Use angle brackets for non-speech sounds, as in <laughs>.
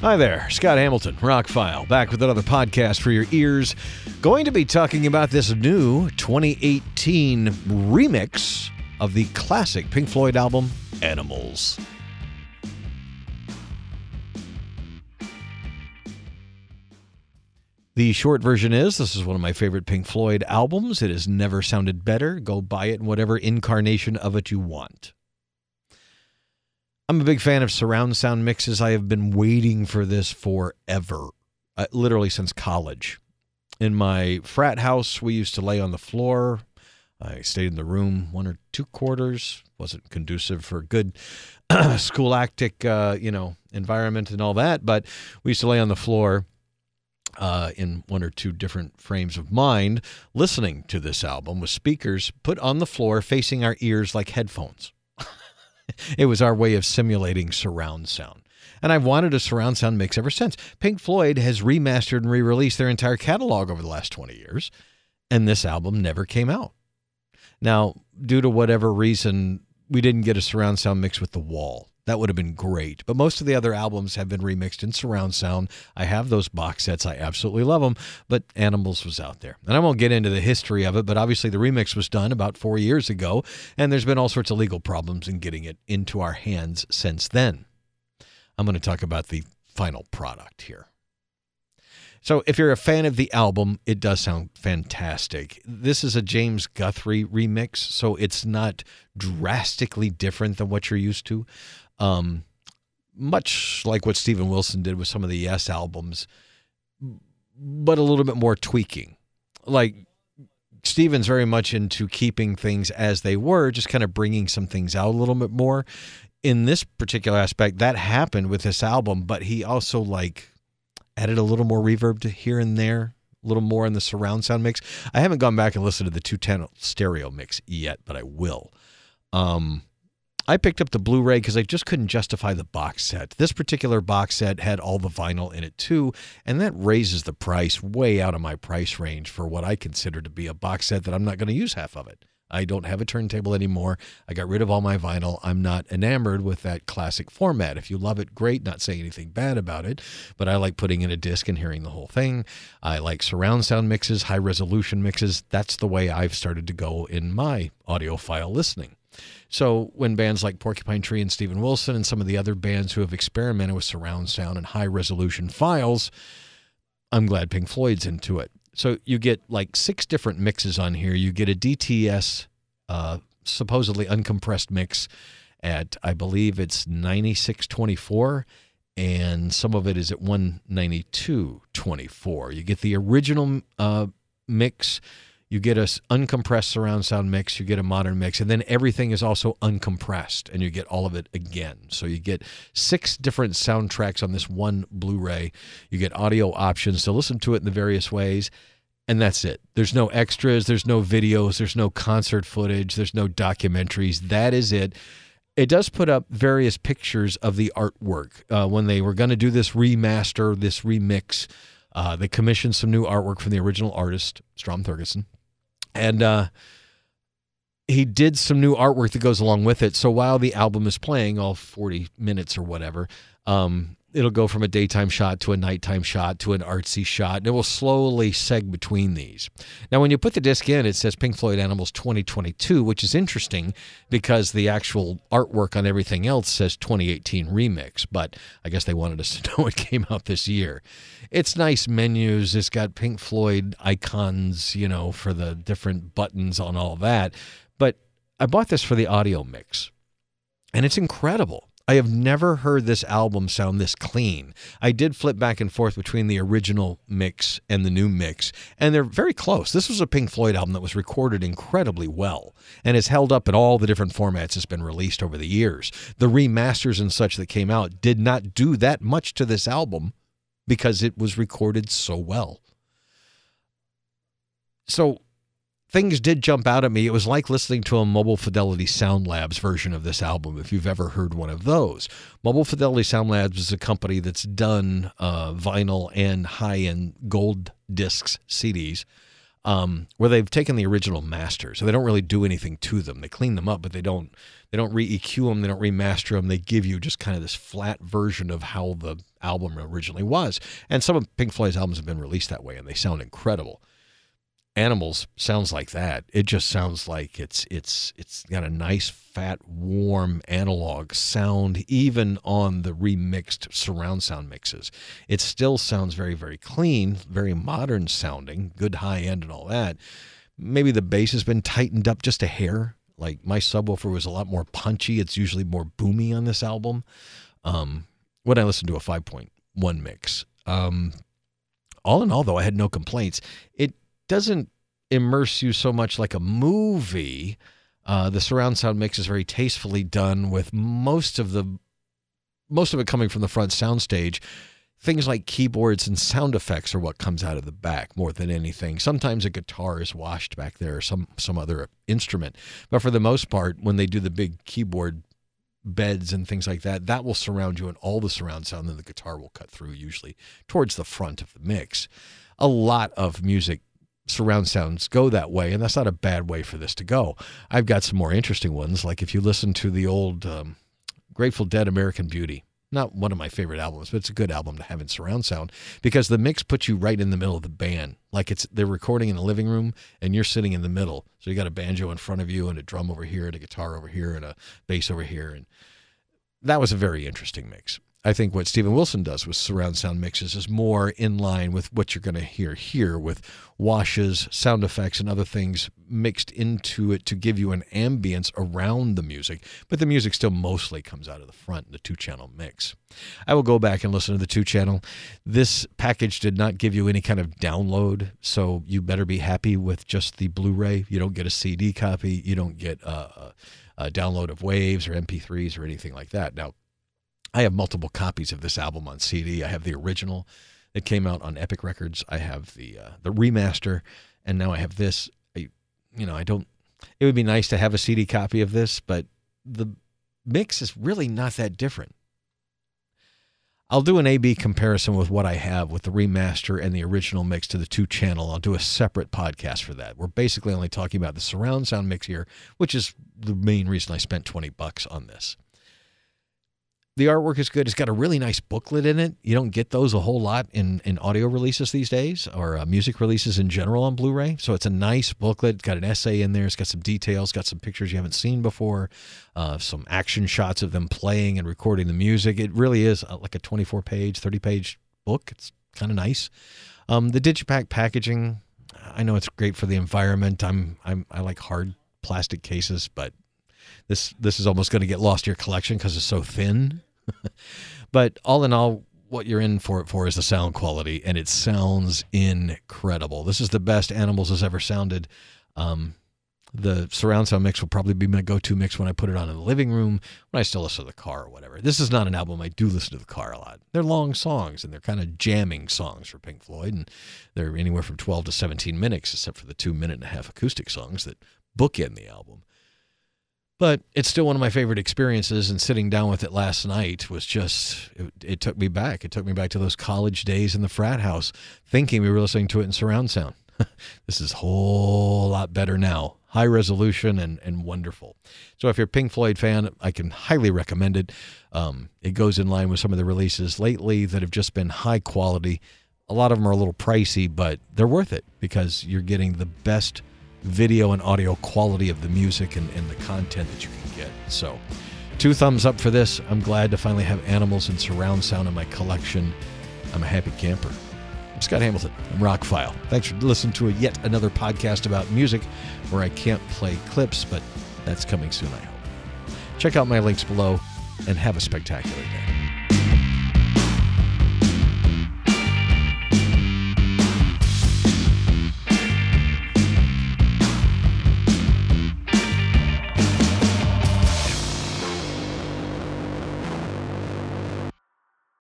Hi there, Scott Hamilton, Rockfile, back with another podcast for your ears. Going to be talking about this new 2018 remix of the classic Pink Floyd album, Animals. The short version is this is one of my favorite Pink Floyd albums. It has never sounded better. Go buy it in whatever incarnation of it you want. I'm a big fan of surround sound mixes. I have been waiting for this forever, uh, literally since college. In my frat house, we used to lay on the floor. I stayed in the room one or two quarters. wasn't conducive for good <clears throat> scholastic, uh, you know, environment and all that. But we used to lay on the floor uh, in one or two different frames of mind, listening to this album with speakers put on the floor facing our ears like headphones it was our way of simulating surround sound. And I've wanted a surround sound mix ever since. Pink Floyd has remastered and re released their entire catalog over the last 20 years, and this album never came out. Now, due to whatever reason, we didn't get a surround sound mix with The Wall. That would have been great. But most of the other albums have been remixed in surround sound. I have those box sets. I absolutely love them. But Animals was out there. And I won't get into the history of it, but obviously the remix was done about four years ago. And there's been all sorts of legal problems in getting it into our hands since then. I'm going to talk about the final product here. So, if you're a fan of the album, it does sound fantastic. This is a James Guthrie remix, so it's not drastically different than what you're used to. Um, much like what Steven Wilson did with some of the Yes albums, but a little bit more tweaking. Like Steven's very much into keeping things as they were, just kind of bringing some things out a little bit more. In this particular aspect, that happened with this album, but he also like added a little more reverb to here and there, a little more in the surround sound mix. I haven't gone back and listened to the 210 stereo mix yet, but I will. Um, I picked up the Blu ray because I just couldn't justify the box set. This particular box set had all the vinyl in it too, and that raises the price way out of my price range for what I consider to be a box set that I'm not going to use half of it. I don't have a turntable anymore. I got rid of all my vinyl. I'm not enamored with that classic format. If you love it, great. Not saying anything bad about it, but I like putting in a disc and hearing the whole thing. I like surround sound mixes, high resolution mixes. That's the way I've started to go in my audiophile listening. So when bands like Porcupine Tree and Steven Wilson and some of the other bands who have experimented with surround sound and high resolution files, I'm glad Pink Floyd's into it. So you get like six different mixes on here. You get a DTS, uh, supposedly uncompressed mix at I believe it's 9624 and some of it is at 192.24. You get the original uh, mix you get a uncompressed surround sound mix, you get a modern mix, and then everything is also uncompressed, and you get all of it again. So you get six different soundtracks on this one Blu-ray. You get audio options to listen to it in the various ways, and that's it. There's no extras, there's no videos, there's no concert footage, there's no documentaries. That is it. It does put up various pictures of the artwork uh, when they were going to do this remaster, this remix. Uh, they commissioned some new artwork from the original artist, Storm Thorgerson and uh, he did some new artwork that goes along with it. So while the album is playing, all 40 minutes or whatever, um, it'll go from a daytime shot to a nighttime shot to an artsy shot, and it will slowly seg between these. Now, when you put the disc in, it says Pink Floyd Animals 2022, which is interesting because the actual artwork on everything else says 2018 remix, but I guess they wanted us to <laughs> know it came out this year. It's nice menus. It's got Pink Floyd icons, you know, for the different buttons on all that. But I bought this for the audio mix, and it's incredible. I have never heard this album sound this clean. I did flip back and forth between the original mix and the new mix, and they're very close. This was a Pink Floyd album that was recorded incredibly well and has held up in all the different formats it's been released over the years. The remasters and such that came out did not do that much to this album because it was recorded so well. So things did jump out at me. It was like listening to a Mobile Fidelity Sound Labs version of this album, if you've ever heard one of those. Mobile Fidelity Sound Labs is a company that's done uh, vinyl and high end gold discs, CDs. Um, where they've taken the original masters, so they don't really do anything to them. They clean them up, but they don't they don't re EQ them, they don't remaster them. They give you just kind of this flat version of how the album originally was. And some of Pink Floyd's albums have been released that way, and they sound incredible. Animals sounds like that. It just sounds like it's it's it's got a nice fat warm analog sound even on the remixed surround sound mixes. It still sounds very very clean, very modern sounding, good high end and all that. Maybe the bass has been tightened up just a hair. Like my subwoofer was a lot more punchy. It's usually more boomy on this album. Um, when I listened to a 5.1 mix. Um, all in all, though, I had no complaints. It doesn't immerse you so much like a movie. Uh, the surround sound mix is very tastefully done, with most of the most of it coming from the front soundstage. Things like keyboards and sound effects are what comes out of the back more than anything. Sometimes a guitar is washed back there, or some some other instrument, but for the most part, when they do the big keyboard beds and things like that, that will surround you and all the surround sound, then the guitar will cut through usually towards the front of the mix. A lot of music surround sounds go that way, and that's not a bad way for this to go. I've got some more interesting ones, like if you listen to the old um, Grateful Dead American Beauty. Not one of my favorite albums, but it's a good album to have in surround sound because the mix puts you right in the middle of the band. Like it's they're recording in the living room and you're sitting in the middle. So you got a banjo in front of you and a drum over here and a guitar over here and a bass over here and that was a very interesting mix. I think what Steven Wilson does with surround sound mixes is more in line with what you're going to hear here with washes, sound effects, and other things mixed into it to give you an ambience around the music. But the music still mostly comes out of the front in the two channel mix. I will go back and listen to the two channel. This package did not give you any kind of download, so you better be happy with just the Blu ray. You don't get a CD copy, you don't get a, a download of waves or MP3s or anything like that. Now, I have multiple copies of this album on CD. I have the original that came out on Epic Records. I have the uh, the remaster, and now I have this. I, you know, I don't. It would be nice to have a CD copy of this, but the mix is really not that different. I'll do an A/B comparison with what I have with the remaster and the original mix to the two channel. I'll do a separate podcast for that. We're basically only talking about the surround sound mix here, which is the main reason I spent 20 bucks on this the artwork is good. It's got a really nice booklet in it. You don't get those a whole lot in, in audio releases these days or uh, music releases in general on Blu ray. So it's a nice booklet. It's got an essay in there. It's got some details, got some pictures you haven't seen before, uh, some action shots of them playing and recording the music. It really is uh, like a 24 page, 30 page book. It's kind of nice. Um, the Digipack packaging, I know it's great for the environment. I'm, I'm I like hard plastic cases, but this this is almost going to get lost to your collection because it's so thin. <laughs> but all in all, what you're in for it for is the sound quality, and it sounds incredible. This is the best Animals has ever sounded. Um, the surround sound mix will probably be my go-to mix when I put it on in the living room, when I still listen to the car or whatever. This is not an album I do listen to the car a lot. They're long songs and they're kind of jamming songs for Pink Floyd, and they're anywhere from 12 to 17 minutes, except for the two minute and a half acoustic songs that bookend the album. But it's still one of my favorite experiences. And sitting down with it last night was just, it, it, took me back. It took me back to those college days in the frat house, thinking we were listening to it in surround sound. <laughs> this is a whole lot better now. High resolution and, and wonderful. So if you're a Pink Floyd fan, I can highly recommend it. Um, it goes in line with some of the releases lately that have just been high quality. A lot of them are a little pricey, but they're worth it because you're getting the best video and audio quality of the music and, and the content that you can get. So, two thumbs up for this. I'm glad to finally have animals and surround sound in my collection. I'm a happy camper. I'm Scott Hamilton. I'm Rockfile. Thanks for listening to a yet another podcast about music where I can't play clips, but that's coming soon, I hope. Check out my links below and have a spectacular day.